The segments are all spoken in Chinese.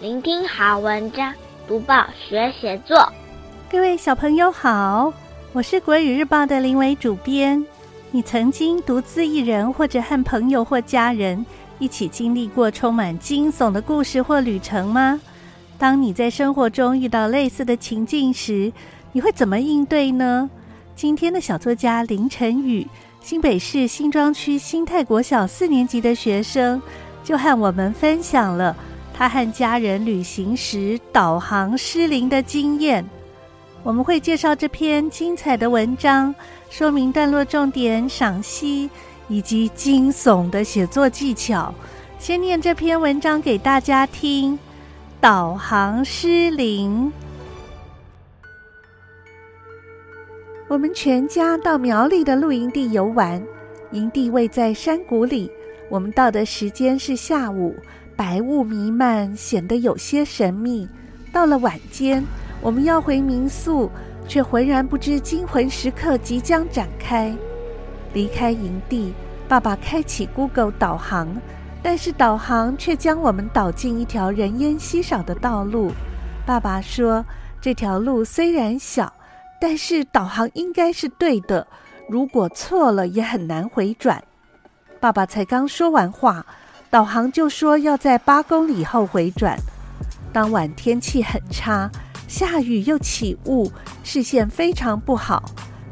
聆听好文章，读报学写作。各位小朋友好，我是国语日报的林伟主编。你曾经独自一人，或者和朋友或家人一起经历过充满惊悚的故事或旅程吗？当你在生活中遇到类似的情境时，你会怎么应对呢？今天的小作家林晨宇，新北市新庄区新泰国小四年级的学生，就和我们分享了他和家人旅行时导航失灵的经验。我们会介绍这篇精彩的文章，说明段落重点、赏析以及惊悚的写作技巧。先念这篇文章给大家听：导航失灵。我们全家到苗栗的露营地游玩，营地位在山谷里。我们到的时间是下午，白雾弥漫，显得有些神秘。到了晚间。我们要回民宿，却浑然不知惊魂时刻即将展开。离开营地，爸爸开启 Google 导航，但是导航却将我们导进一条人烟稀少的道路。爸爸说：“这条路虽然小，但是导航应该是对的。如果错了，也很难回转。”爸爸才刚说完话，导航就说要在八公里后回转。当晚天气很差。下雨又起雾，视线非常不好。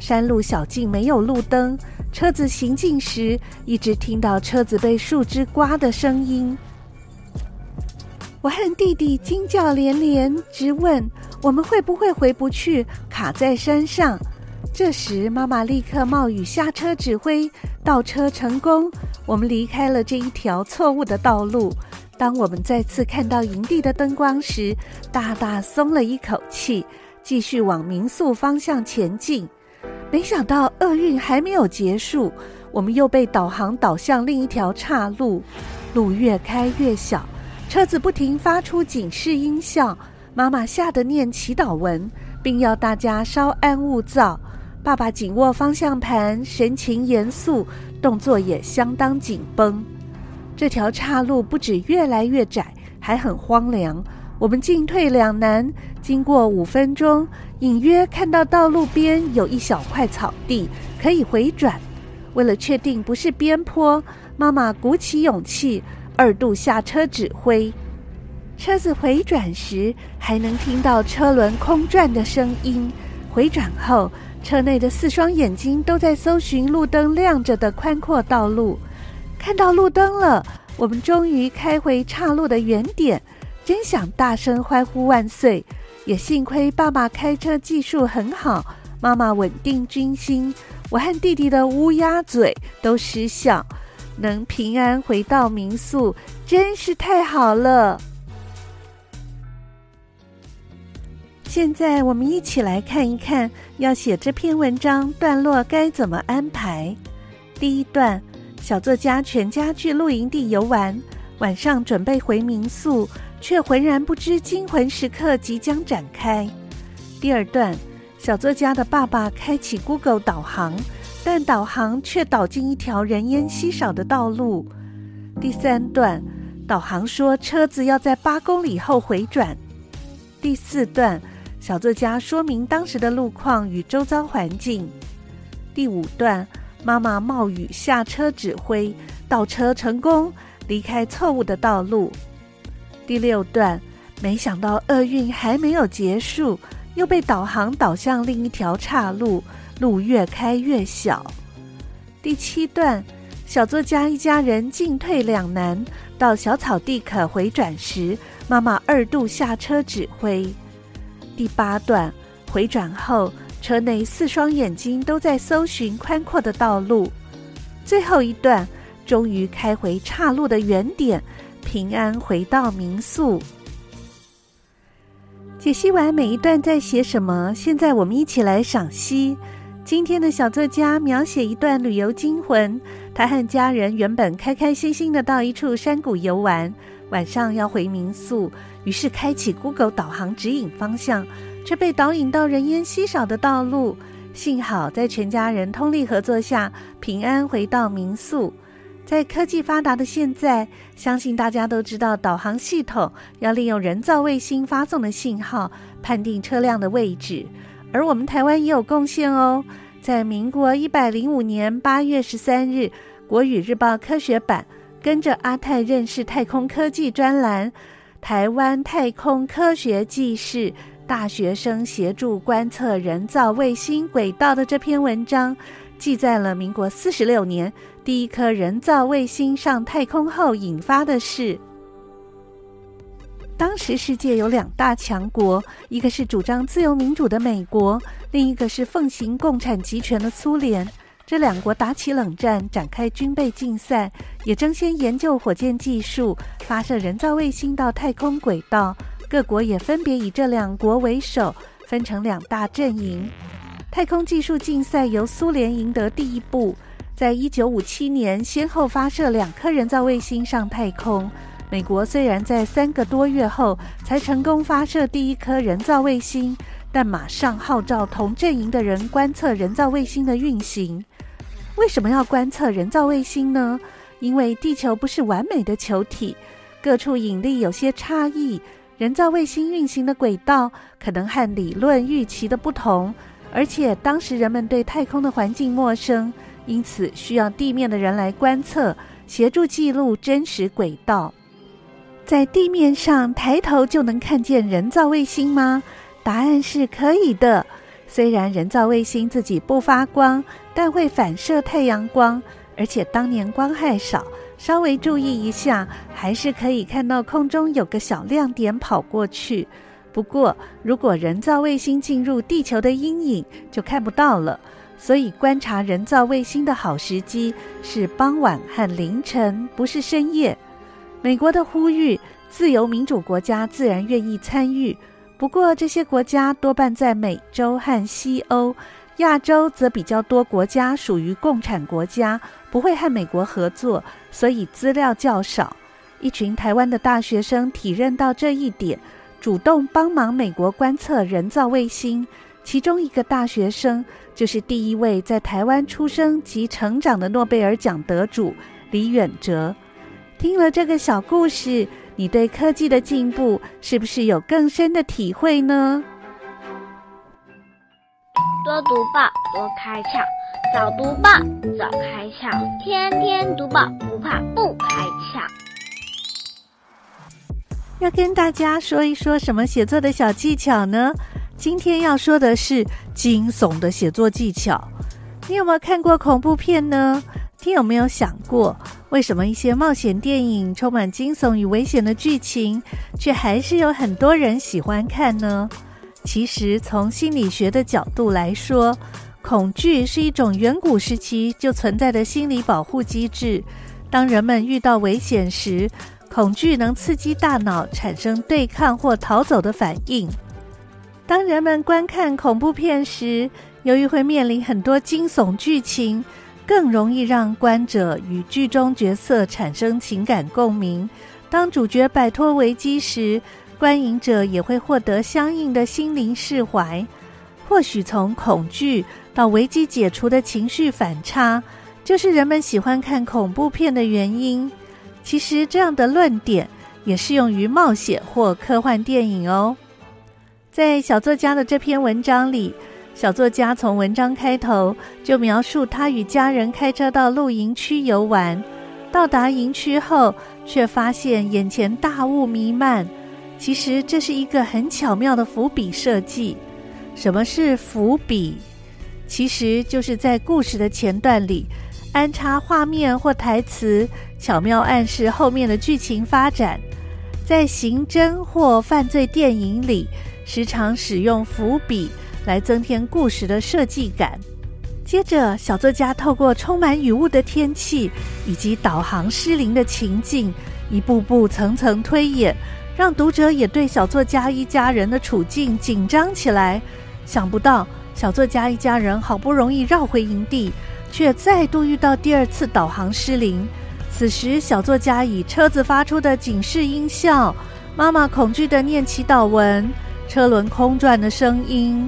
山路小径没有路灯，车子行进时一直听到车子被树枝刮的声音。我和弟弟惊叫连连，直问我们会不会回不去，卡在山上。这时，妈妈立刻冒雨下车指挥，倒车成功。我们离开了这一条错误的道路。当我们再次看到营地的灯光时，大大松了一口气，继续往民宿方向前进。没想到厄运还没有结束，我们又被导航导向另一条岔路，路越开越小，车子不停发出警示音效。妈妈吓得念祈祷文，并要大家稍安勿躁。爸爸紧握方向盘，神情严肃，动作也相当紧绷。这条岔路不止越来越窄，还很荒凉。我们进退两难。经过五分钟，隐约看到道路边有一小块草地，可以回转。为了确定不是边坡，妈妈鼓起勇气，二度下车指挥。车子回转时，还能听到车轮空转的声音。回转后，车内的四双眼睛都在搜寻路灯亮着的宽阔道路。看到路灯了，我们终于开回岔路的原点，真想大声欢呼万岁！也幸亏爸爸开车技术很好，妈妈稳定军心，我和弟弟的乌鸦嘴都失效，能平安回到民宿，真是太好了。现在我们一起来看一看，要写这篇文章段落该怎么安排。第一段。小作家全家去露营地游玩，晚上准备回民宿，却浑然不知惊魂时刻即将展开。第二段，小作家的爸爸开启 Google 导航，但导航却导进一条人烟稀少的道路。第三段，导航说车子要在八公里后回转。第四段，小作家说明当时的路况与周遭环境。第五段。妈妈冒雨下车指挥，倒车成功，离开错误的道路。第六段，没想到厄运还没有结束，又被导航导向另一条岔路，路越开越小。第七段，小作家一家人进退两难，到小草地可回转时，妈妈二度下车指挥。第八段，回转后。车内四双眼睛都在搜寻宽阔的道路，最后一段终于开回岔路的原点，平安回到民宿。解析完每一段在写什么，现在我们一起来赏析。今天的小作家描写一段旅游惊魂，他和家人原本开开心心的到一处山谷游玩，晚上要回民宿，于是开启 Google 导航指引方向。却被导引到人烟稀少的道路，幸好在全家人通力合作下，平安回到民宿。在科技发达的现在，相信大家都知道，导航系统要利用人造卫星发送的信号判定车辆的位置。而我们台湾也有贡献哦。在民国一百零五年八月十三日，《国语日报》科学版跟着阿泰认识太空科技专栏，台湾太空科学纪事，大学生协助观测人造卫星轨道的这篇文章，记载了民国四十六年。第一颗人造卫星上太空后引发的事。当时世界有两大强国，一个是主张自由民主的美国，另一个是奉行共产集权的苏联。这两国打起冷战，展开军备竞赛，也争先研究火箭技术，发射人造卫星到太空轨道。各国也分别以这两国为首，分成两大阵营。太空技术竞赛由苏联赢得第一步。在一九五七年，先后发射两颗人造卫星上太空。美国虽然在三个多月后才成功发射第一颗人造卫星，但马上号召同阵营的人观测人造卫星的运行。为什么要观测人造卫星呢？因为地球不是完美的球体，各处引力有些差异，人造卫星运行的轨道可能和理论预期的不同，而且当时人们对太空的环境陌生。因此，需要地面的人来观测，协助记录真实轨道。在地面上抬头就能看见人造卫星吗？答案是可以的。虽然人造卫星自己不发光，但会反射太阳光，而且当年光害少，稍微注意一下，还是可以看到空中有个小亮点跑过去。不过，如果人造卫星进入地球的阴影，就看不到了。所以，观察人造卫星的好时机是傍晚和凌晨，不是深夜。美国的呼吁，自由民主国家自然愿意参与。不过，这些国家多半在美洲和西欧，亚洲则比较多国家属于共产国家，不会和美国合作，所以资料较少。一群台湾的大学生体认到这一点，主动帮忙美国观测人造卫星。其中一个大学生就是第一位在台湾出生及成长的诺贝尔奖得主李远哲。听了这个小故事，你对科技的进步是不是有更深的体会呢？多读报，多开窍；早读报，早开窍；天天读报，不怕不开窍。要跟大家说一说什么写作的小技巧呢？今天要说的是惊悚的写作技巧。你有没有看过恐怖片呢？你有没有想过，为什么一些冒险电影充满惊悚与危险的剧情，却还是有很多人喜欢看呢？其实，从心理学的角度来说，恐惧是一种远古时期就存在的心理保护机制。当人们遇到危险时，恐惧能刺激大脑产生对抗或逃走的反应。当人们观看恐怖片时，由于会面临很多惊悚剧情，更容易让观者与剧中角色产生情感共鸣。当主角摆脱危机时，观影者也会获得相应的心灵释怀。或许从恐惧到危机解除的情绪反差，就是人们喜欢看恐怖片的原因。其实，这样的论点也适用于冒险或科幻电影哦。在小作家的这篇文章里，小作家从文章开头就描述他与家人开车到露营区游玩，到达营区后却发现眼前大雾弥漫。其实这是一个很巧妙的伏笔设计。什么是伏笔？其实就是在故事的前段里安插画面或台词，巧妙暗示后面的剧情发展。在刑侦或犯罪电影里，时常使用伏笔来增添故事的设计感。接着，小作家透过充满雨雾的天气以及导航失灵的情境，一步步层层推演，让读者也对小作家一家人的处境紧张起来。想不到，小作家一家人好不容易绕回营地，却再度遇到第二次导航失灵。此时，小作家以车子发出的警示音效，妈妈恐惧地念祈祷文。车轮空转的声音，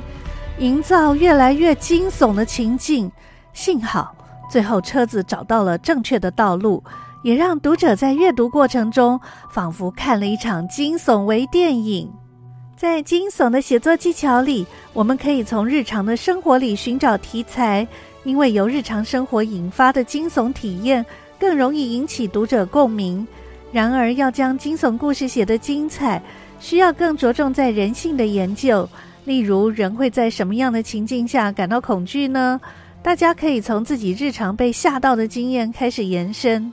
营造越来越惊悚的情境。幸好最后车子找到了正确的道路，也让读者在阅读过程中仿佛看了一场惊悚微电影。在惊悚的写作技巧里，我们可以从日常的生活里寻找题材，因为由日常生活引发的惊悚体验更容易引起读者共鸣。然而，要将惊悚故事写得精彩，需要更着重在人性的研究。例如，人会在什么样的情境下感到恐惧呢？大家可以从自己日常被吓到的经验开始延伸。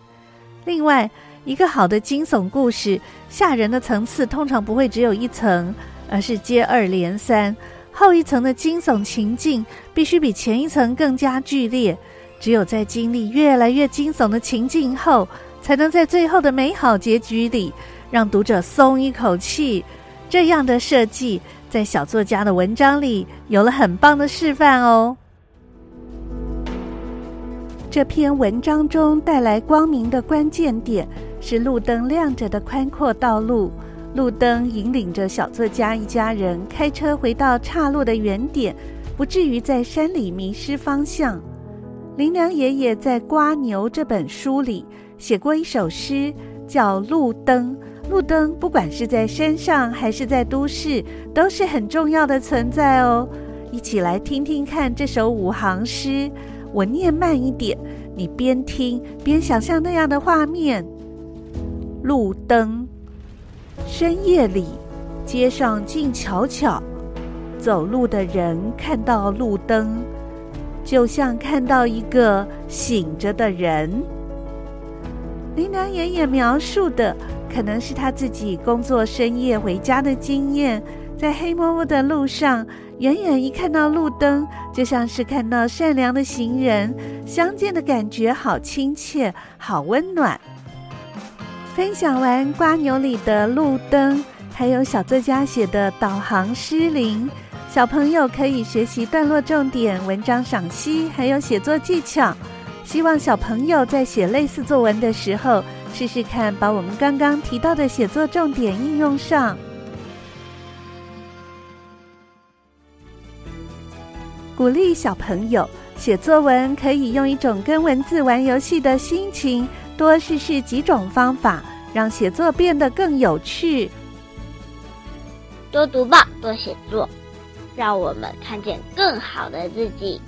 另外，一个好的惊悚故事，吓人的层次通常不会只有一层。而是接二连三，后一层的惊悚情境必须比前一层更加剧烈。只有在经历越来越惊悚的情境后，才能在最后的美好结局里让读者松一口气。这样的设计，在小作家的文章里有了很棒的示范哦。这篇文章中带来光明的关键点是路灯亮着的宽阔道路。路灯引领着小作家一家人开车回到岔路的原点，不至于在山里迷失方向。林良爷爷在《瓜牛》这本书里写过一首诗，叫《路灯》。路灯不管是在山上还是在都市，都是很重要的存在哦。一起来听听看这首五行诗，我念慢一点，你边听边想象那样的画面。路灯。深夜里，街上静悄悄，走路的人看到路灯，就像看到一个醒着的人。林良爷爷描述的，可能是他自己工作深夜回家的经验。在黑摸摸的路上，远远一看到路灯，就像是看到善良的行人，相见的感觉好亲切，好温暖。分享完《瓜牛》里的路灯，还有小作家写的导航失灵，小朋友可以学习段落重点、文章赏析，还有写作技巧。希望小朋友在写类似作文的时候，试试看把我们刚刚提到的写作重点应用上。鼓励小朋友写作文，可以用一种跟文字玩游戏的心情。多试试几种方法，让写作变得更有趣。多读报，多写作，让我们看见更好的自己。